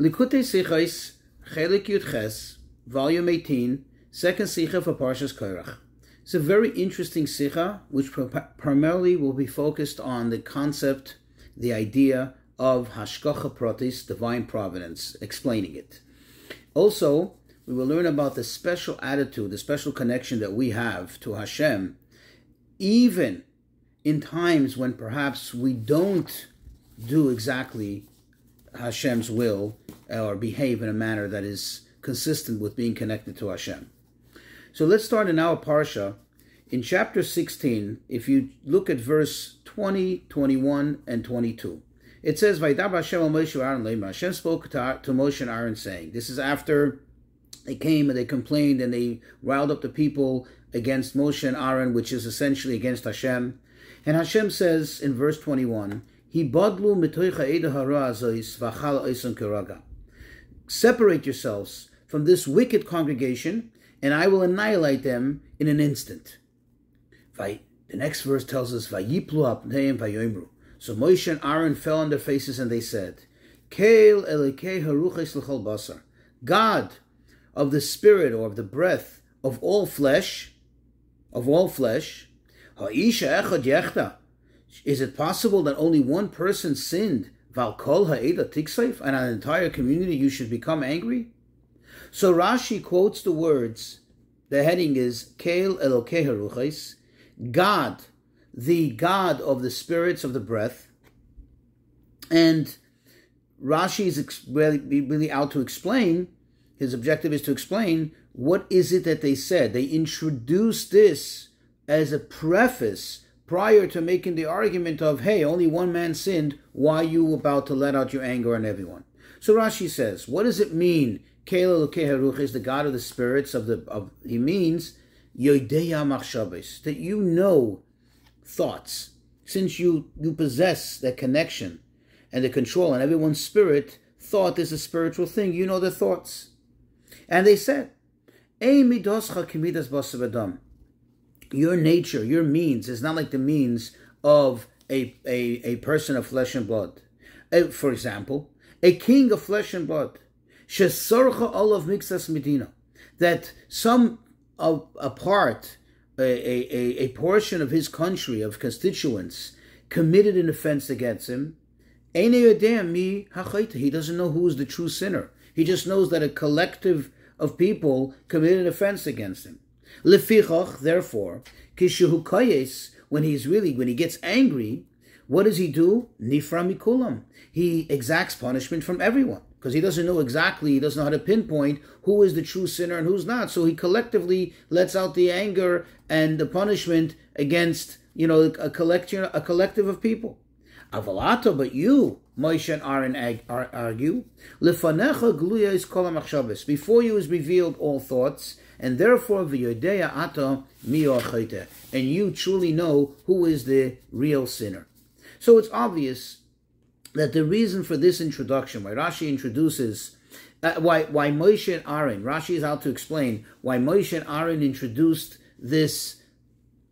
Likutei Sichos, Chelik Yud Volume 18, Second Sicha for Parshas Korach. It's a very interesting Sicha, which primarily will be focused on the concept, the idea of Hashgacha Pratis, divine providence, explaining it. Also, we will learn about the special attitude, the special connection that we have to Hashem, even in times when perhaps we don't do exactly Hashem's will or behave in a manner that is consistent with being connected to Hashem. So let's start in our parsha. In chapter 16, if you look at verse 20, 21, and 22, it says, Vaidab Hashem Moshe Aaron. Hashem spoke to, to Moshe and Aaron saying, This is after they came and they complained and they riled up the people against Moshe and Aaron, which is essentially against Hashem. And Hashem says in verse 21, Separate yourselves from this wicked congregation, and I will annihilate them in an instant. The next verse tells us, So Moshe and Aaron fell on their faces and they said, God of the spirit or of the breath of all flesh, of all flesh, is it possible that only one person sinned, Valkol Ha'eda Tiksaif, and an entire community you should become angry? So Rashi quotes the words, the heading is Kael Elokei Haruchais, God, the God of the spirits of the breath. And Rashi is really, really out to explain, his objective is to explain what is it that they said. They introduced this as a preface prior to making the argument of, hey, only one man sinned, why you about to let out your anger on everyone? So Rashi says, what does it mean? Kela is the God of the spirits of the of he means Yodeya Machshabes, that you know thoughts. Since you you possess that connection and the control and everyone's spirit, thought is a spiritual thing. You know the thoughts. And they said, your nature, your means is not like the means of a, a, a person of flesh and blood. Uh, for example, a king of flesh and blood, Shesorcha Olav Mixas Medina, that some of a part, a, a, a portion of his country, of constituents, committed an offense against him. He doesn't know who is the true sinner. He just knows that a collective of people committed an offense against him. Lefichach, therefore, kishu kayes, when he's really, when he gets angry, what does he do? Nifra mikulam. He exacts punishment from everyone because he doesn't know exactly, he doesn't know how to pinpoint who is the true sinner and who's not. So he collectively lets out the anger and the punishment against, you know, a collection, a collective of people. Avalato, but you, Moshe and Aaron argue, Lefanecha gluya is kol Before you is revealed all thoughts, and therefore v'yodeya ata miyochayte, and you truly know who is the real sinner. So it's obvious that the reason for this introduction, why Rashi introduces, uh, why why Moshe and Aaron, Rashi is out to explain why Moshe and Aaron introduced this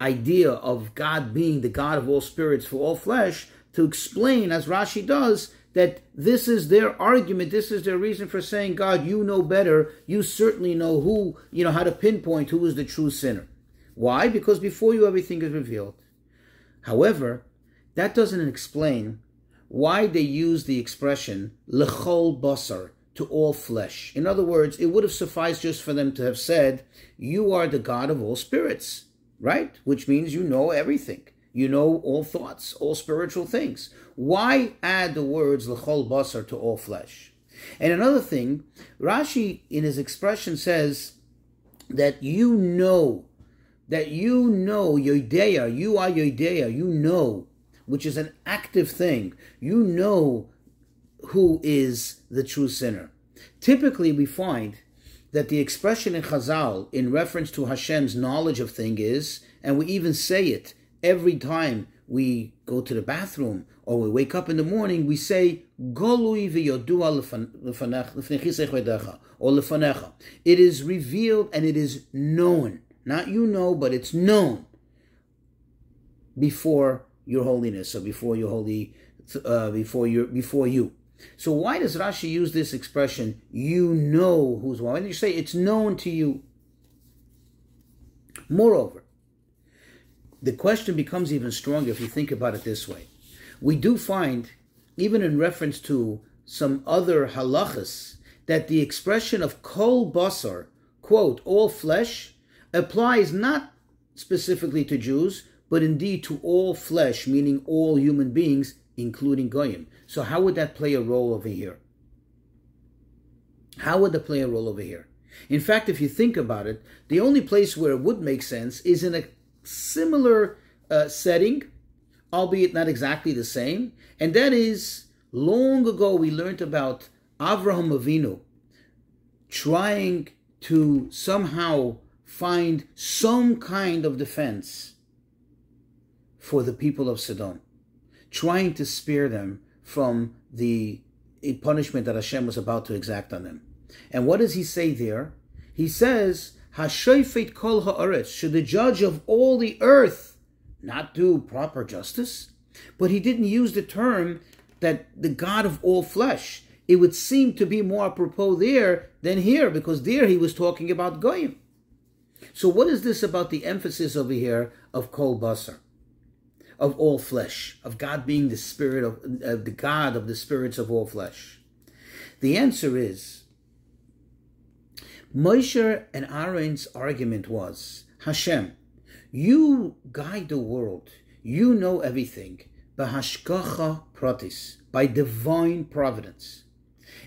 idea of God being the God of all spirits for all flesh to explain, as Rashi does, that this is their argument, this is their reason for saying, God, you know better, you certainly know who, you know, how to pinpoint who is the true sinner. Why? Because before you everything is revealed. However, that doesn't explain why they use the expression lechol basar, to all flesh. In other words, it would have sufficed just for them to have said, You are the God of all spirits, right? Which means you know everything. You know all thoughts, all spiritual things. Why add the words l'chol basar to all flesh? And another thing, Rashi in his expression says that you know, that you know yodeya, you are yodeya, you know, which is an active thing. You know who is the true sinner. Typically, we find that the expression in Chazal in reference to Hashem's knowledge of thing is, and we even say it every time we go to the bathroom or we wake up in the morning, we say, or lefanecha. It is revealed and it is known. Not you know, but it's known before your holiness or before your holy, uh, before your before you. So why does Rashi use this expression, you know who's one? When you say it's known to you. Moreover, the question becomes even stronger if you think about it this way. We do find, even in reference to some other halachas, that the expression of kol basar, quote, all flesh, applies not specifically to Jews, but indeed to all flesh, meaning all human beings, including Goyim. So how would that play a role over here? How would that play a role over here? In fact, if you think about it, the only place where it would make sense is in a similar uh, setting, albeit not exactly the same, and that is long ago we learned about Avraham Avinu trying to somehow find some kind of defense for the people of Sodom, trying to spare them from the punishment that Hashem was about to exact on them. And what does he say there? He says, Hashoifet kol ha'aretz, should the judge of all the earth not do proper justice? But he didn't use the term that the God of all flesh. It would seem to be more apropos there than here, because there he was talking about Goyim. So what is this about the emphasis over here of kol basar? of all flesh, of God being the spirit of uh, the God of the spirits of all flesh? The answer is Moshe and Aaron's argument was Hashem, you guide the world, you know everything, bahashgacha by divine providence.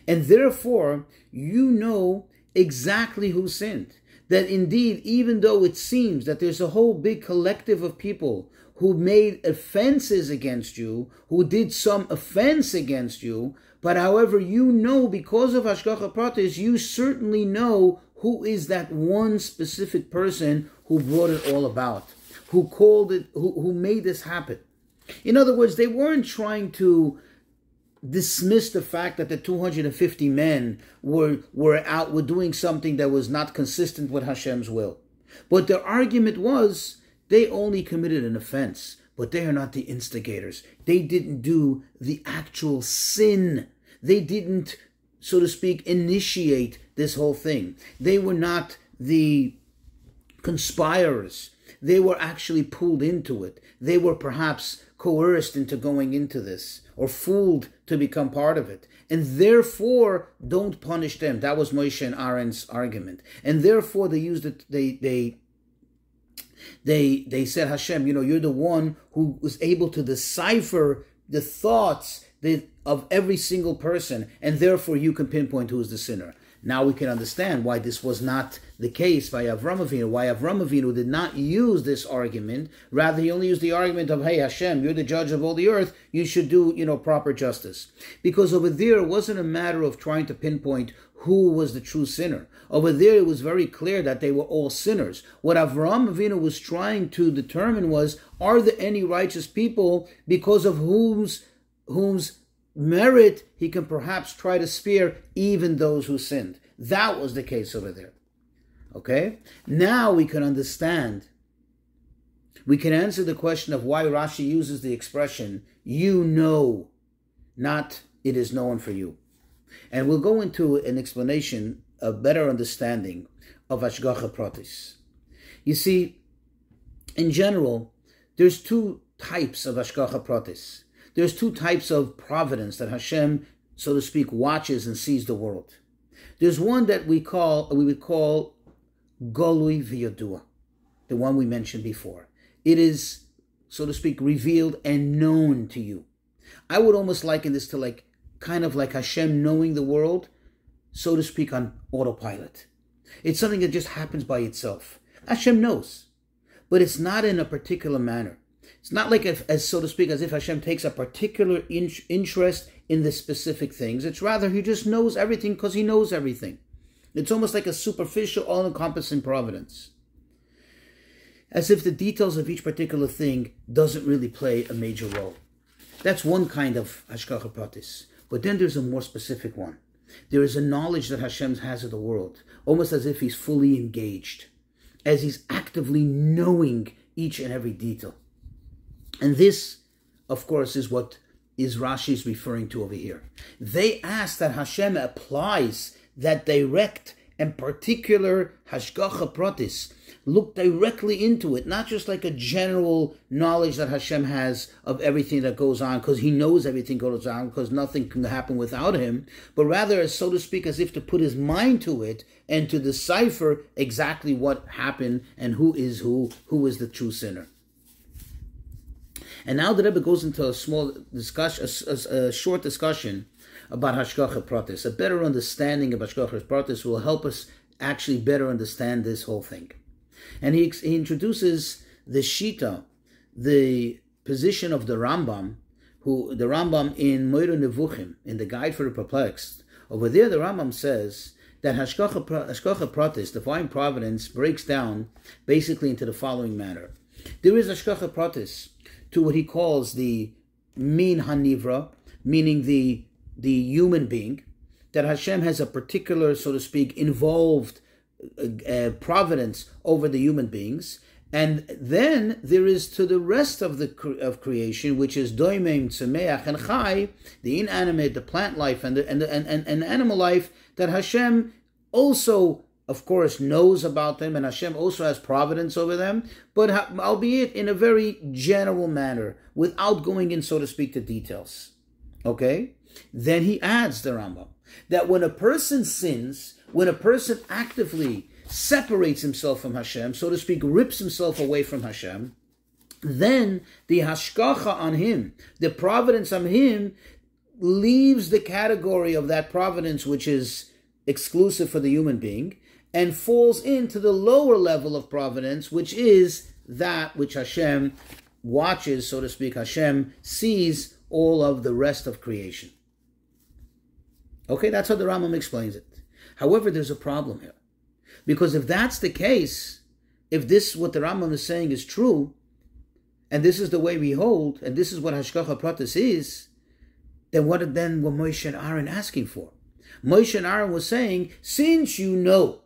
And therefore, you know exactly who sinned. That indeed, even though it seems that there's a whole big collective of people who made offenses against you, who did some offense against you, but however, you know because of Hashgacha Pratis, you certainly know who is that one specific person who brought it all about, who called it, who, who made this happen. In other words, they weren't trying to dismiss the fact that the 250 men were, were out, were doing something that was not consistent with Hashem's will. But their argument was they only committed an offense, but they are not the instigators. They didn't do the actual sin. They didn't, so to speak, initiate this whole thing. They were not the conspirers. They were actually pulled into it. They were perhaps coerced into going into this or fooled to become part of it. And therefore, don't punish them. That was Moshe and Aaron's argument. And therefore, they used it, they, they they they said, Hashem, you know, you're the one who was able to decipher the thoughts that, of every single person, and therefore you can pinpoint who is the sinner. Now we can understand why this was not the case by Avram Avinu, why Avram Avinu did not use this argument. Rather, he only used the argument of, hey, Hashem, you're the judge of all the earth, you should do, you know, proper justice. Because over there, it wasn't a matter of trying to pinpoint who was the true sinner. Over there, it was very clear that they were all sinners. What Avram Avinu was trying to determine was, are there any righteous people because of whose, whose merit he can perhaps try to spare even those who sinned. That was the case over there. Okay? Now we can understand. We can answer the question of why Rashi uses the expression, you know, not it is known for you. And we'll go into an explanation, a better understanding of Ashgacha Pratis. You see, in general, there's two types of Ashgacha Pratis. There's two types of providence that Hashem, so to speak, watches and sees the world. There's one that we call we would call Golui V'Yodua, the one we mentioned before. It is, so to speak, revealed and known to you. I would almost liken this to like kind of like Hashem knowing the world, so to speak, on autopilot. It's something that just happens by itself. Hashem knows, but it's not in a particular manner. It's not like, if, as so to speak, as if Hashem takes a particular in- interest in the specific things. It's rather He just knows everything because He knows everything. It's almost like a superficial, all-encompassing providence, as if the details of each particular thing doesn't really play a major role. That's one kind of hashgacha pratis. But then there's a more specific one. There is a knowledge that Hashem has of the world, almost as if He's fully engaged, as He's actively knowing each and every detail. And this, of course, is what is Rashi is referring to over here. they ask that Hashem applies that direct and particular hashgacha pratis. Look directly into it, not just like a general knowledge that Hashem has of everything that goes on, because He knows everything goes on, because nothing can happen without Him, but rather, so to speak, as if to put His mind to it and to decipher exactly what happened and who is who, who is the true sinner. And now the Rebbe goes into a small discussion, a, a, a short discussion about Hashgacha Pratis. A better understanding of Hashgacha Pratis will help us actually better understand this whole thing. And he, he introduces the Shita, the position of the Rambam, who the Rambam in Moreh Nevuchim, in the Guide for the Perplexed. Over there, the Rambam says that Hashgacha, Hashgacha Pratis, divine providence, breaks down basically into the following manner. There is Hashgacha Pratis to what he calls the Min Hanivra, meaning the the human being, that Hashem has a particular, so to speak, involved uh, uh, providence over the human beings. And then there is to the rest of the of creation, which is doimim, tzemeach, and chai, the inanimate, the plant life, and the, and, the, and, and, and animal life, that Hashem also, of course, knows about them, and Hashem also has providence over them, but albeit in a very general manner, without going in, so to speak, to details. Okay? Then he adds the Rambam that when a person sins, when a person actively separates himself from Hashem, so to speak, rips himself away from Hashem, then the hashgacha on him, the providence on him, leaves the category of that providence which is exclusive for the human being and falls into the lower level of providence, which is that which Hashem watches, so to speak, Hashem sees all of the rest of creation. Okay, that's how the Rambam explains it. However, there's a problem here. Because if that's the case, if this, what the Rambam is saying is true, and this is the way we hold, and this is what Hashgacha Pratis is, then what then were Moshe and Aaron asking for? Moshe and Aaron was saying, since you know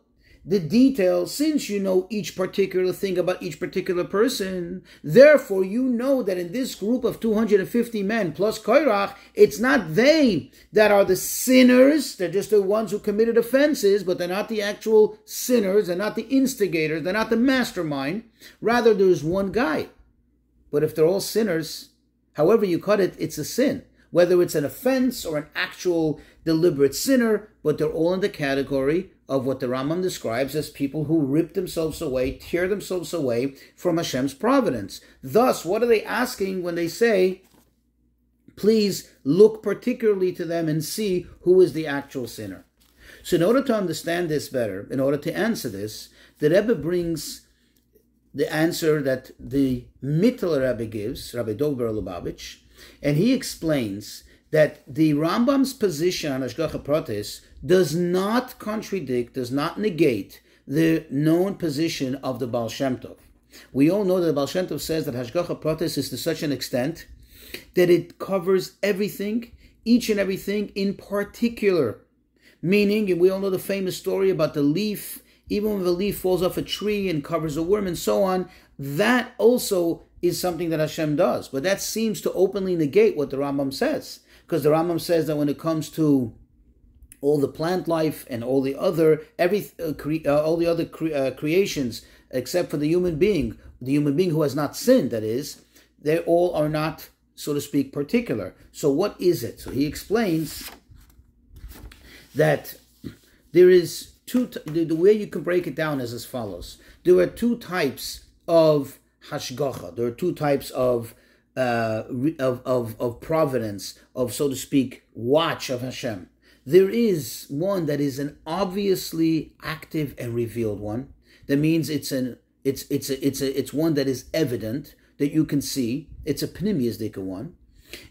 the details, since you know each particular thing about each particular person, therefore you know that in this group of 250 men plus Koirach, it's not they that are the sinners, they're just the ones who committed offenses, but they're not the actual sinners, they're not the instigators, they're not the mastermind. Rather, there's one guy. But if they're all sinners, however you cut it, it's a sin. Whether it's an offense or an actual deliberate sinner, but they're all in the category of what the Rambam describes as people who rip themselves away, tear themselves away from Hashem's providence. Thus, what are they asking when they say, please look particularly to them and see who is the actual sinner? So, in order to understand this better, in order to answer this, the Rebbe brings the answer that the Mittler Rebbe gives, Rabbi DovBer Lubavitch, and he explains that the Rambam's position on Ashgacha Pratis does not contradict, does not negate the known position of the Baal Shem Tov. We all know that the Baal Shem Tov says that Hashgacha Pratis is to such an extent that it covers everything, each and everything in particular. Meaning, and we all know the famous story about the leaf, even when the leaf falls off a tree and covers a worm and so on, that also is something that Hashem does. But that seems to openly negate what the Rambam says. Because the Rambam says that when it comes to all the plant life and all the other every uh, cre- uh, all the other cre- uh, creations except for the human being the human being who has not sinned that is they all are not so to speak particular so what is it so he explains that there is two t- the, the way you can break it down is as follows there are two types of hashgacha there are two types of uh, of, of, of providence, of so to speak, watch of Hashem. There is one that is an obviously active and revealed one. That means it's an it's it's a, it's a, it's one that is evident that you can see. It's a pneumiasdika one,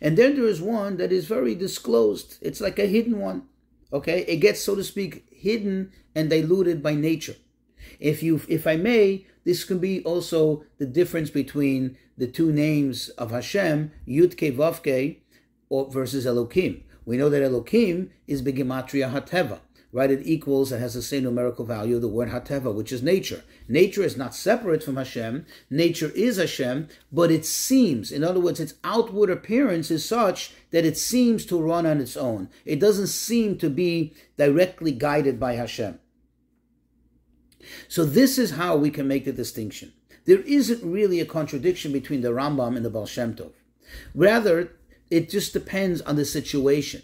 and then there is one that is very disclosed. It's like a hidden one. Okay, it gets so to speak hidden and diluted by nature. If you, if I may, this can be also the difference between the two names of Hashem, Yudke Vavke, versus Elohim. We know that Elohim is Begematria Hateva, right? It equals, it has the same numerical value the word hateva, which is nature. Nature is not separate from Hashem. Nature is Hashem, but it seems, in other words, its outward appearance is such that it seems to run on its own. It doesn't seem to be directly guided by Hashem. So this is how we can make the distinction. There isn't really a contradiction between the Rambam and the Baal Shem Tov. Rather, it just depends on the situation.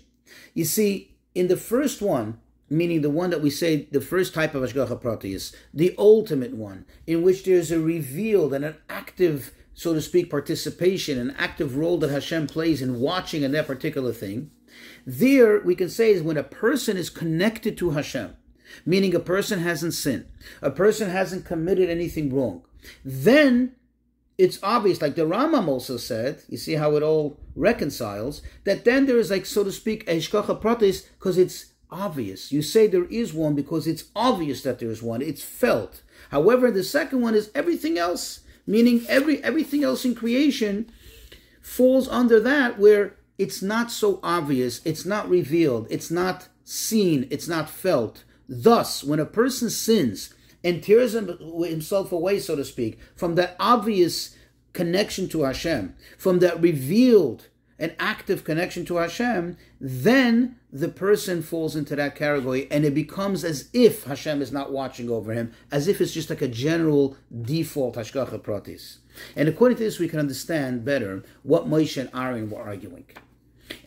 You see, in the first one, meaning the one that we say the first type of Ashgacha Prati is the ultimate one, in which there's a revealed and an active, so to speak, participation, an active role that Hashem plays in watching in that particular thing. There, we can say is when a person is connected to Hashem, meaning a person hasn't sinned, a person hasn't committed anything wrong, then it's obvious, like the Rambam also said, you see how it all reconciles, that then there is like, so to speak, a Hishkacha Pratis, because it's obvious. You say there is one because it's obvious that there is one. It's felt. However, the second one is everything else, meaning every everything else in creation falls under that where it's not so obvious, it's not revealed, it's not seen, it's not felt. Thus, when a person sins and tears himself away, so to speak, from that obvious connection to Hashem, from that revealed and active connection to Hashem, then the person falls into that category and it becomes as if Hashem is not watching over him, as if it's just like a general default Hashgacha Pratis. And according to this, we can understand better what Moshe and Aaron were arguing.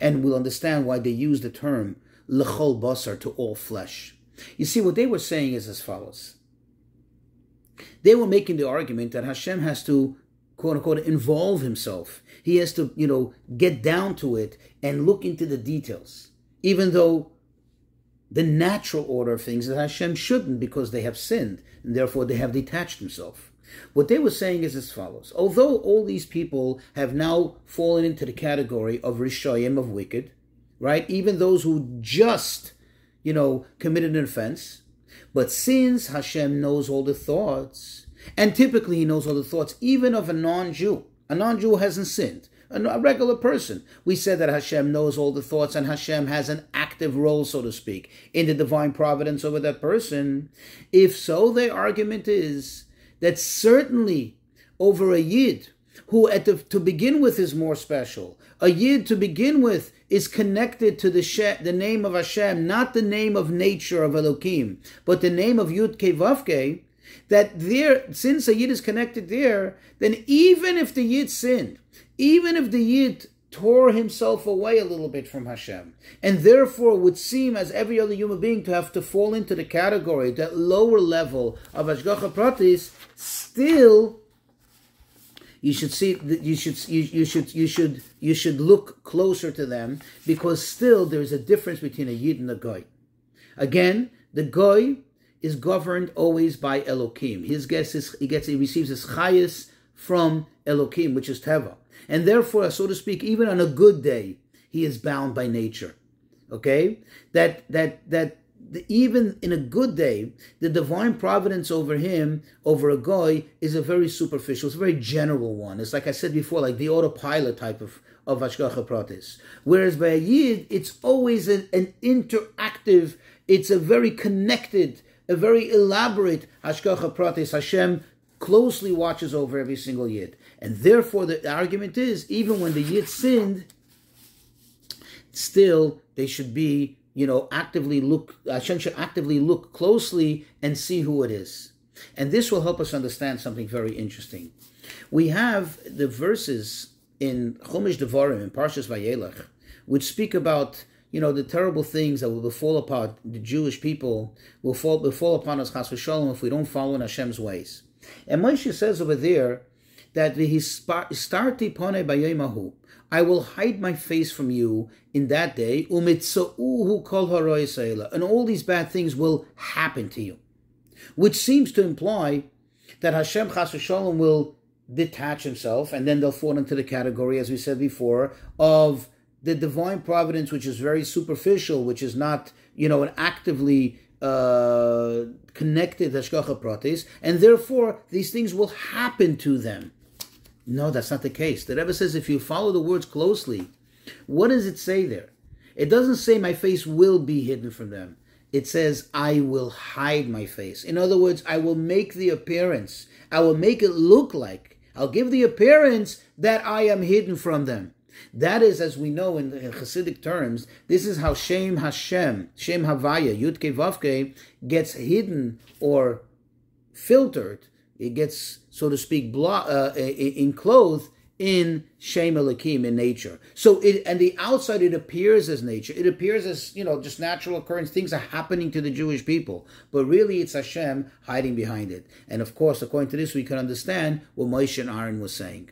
And we'll understand why they use the term Lechol Basar to all flesh. You see, what they were saying is as follows. They were making the argument that Hashem has to quote unquote involve himself. He has to, you know, get down to it and look into the details. Even though the natural order of things that Hashem shouldn't because they have sinned and therefore they have detached themselves. What they were saying is as follows. Although all these people have now fallen into the category of Rishayim, of wicked, right? Even those who just, you know, committed an offense. But since Hashem knows all the thoughts, and typically, he knows all the thoughts, even of a non Jew. A non Jew hasn't sinned. A regular person. We said that Hashem knows all the thoughts and Hashem has an active role, so to speak, in the divine providence over that person. If so, the argument is that certainly over a Yid, who at the, to begin with is more special, a Yid to begin with is connected to the, she, the name of Hashem, not the name of nature of Elohim, but the name of Yud Kevavke, that there, since a Yid is connected there, then even if the Yid sinned, even if the Yid tore himself away a little bit from Hashem, and therefore would seem as every other human being to have to fall into the category, that lower level of Ashgacha Pratis, still you should see that you should you, you should you should you should look closer to them because still there is a difference between a yid and a goy. Again, the goy is governed always by Elokim. His gets his, he gets he receives his chayas from Elokim, which is Teva. And therefore, so to speak, even on a good day, he is bound by nature. Okay? That that that the, even in a good day, the divine providence over him, over a guy, is a very superficial, it's a very general one. It's like I said before, like the autopilot type of, of Ashgacha Pratis. Whereas by a Yid, it's always an, an interactive, it's a very connected a very elaborate Hashgacha Pratis. Hashem closely watches over every single Yid. And therefore, the argument is even when the Yid sinned, still they should be, you know, actively look, uh, Hashem should actively look closely and see who it is. And this will help us understand something very interesting. We have the verses in Chumash Devarim, in Parshas Vayelach, which speak about you know, the terrible things that will befall upon the Jewish people will fall, befall upon us, chas v'shalom, if we don't follow in Hashem's ways. And Moshe says over there that starti pone I will hide my face from you in that day, and all these bad things will happen to you. Which seems to imply that Hashem chas v'shalom will detach himself, and then they'll fall into the category, as we said before, of the divine providence, which is very superficial, which is not, you know, an actively uh, connected hashgacha pratis, and therefore these things will happen to them. No, that's not the case. The Rebbe says if you follow the words closely, what does it say there? It doesn't say my face will be hidden from them. it says, I will hide my face. In other words, I will make the appearance. I will make it look like. I'll give the appearance that I am hidden from them. That is, as we know in, Hasidic terms, this is how Shem Hashem, Shem Havaya, Yudke Vavke, gets hidden or filtered. It gets, so to speak, blo- uh, in Shem Elohim in nature. So it and the outside it appears as nature. It appears as you know just natural occurrence. Things are happening to the Jewish people, but really it's Hashem hiding behind it. And of course, according to this, we can understand what Moshe and Aaron was saying.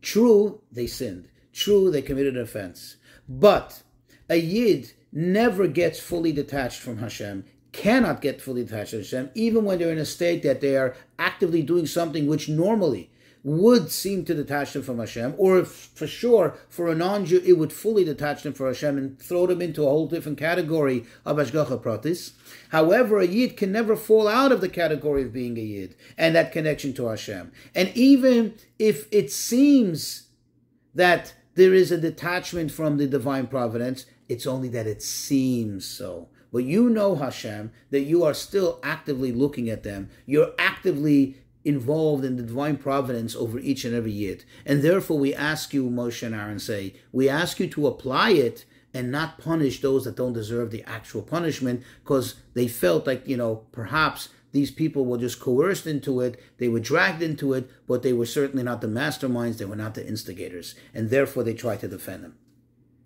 True, they sinned. True, they committed an offense. But a yid never gets fully detached from Hashem cannot get fully detached from Hashem, even when they're in a state that they are actively doing something which normally would seem to detach them from Hashem, or for sure, for a non-Jew, it would fully detach them from Hashem and throw them into a whole different category of Ashgacha Pratis. However, a Yid can never fall out of the category of being a Yid and that connection to Hashem. And even if it seems that there is a detachment from the divine providence, it's only that it seems so. But you know, Hashem, that you are still actively looking at them. You're actively involved in the divine providence over each and every yid. And therefore, we ask you, Moshe and Aaron say, we ask you to apply it and not punish those that don't deserve the actual punishment because they felt like, you know, perhaps these people were just coerced into it, they were dragged into it, but they were certainly not the masterminds, they were not the instigators, and therefore they tried to defend them.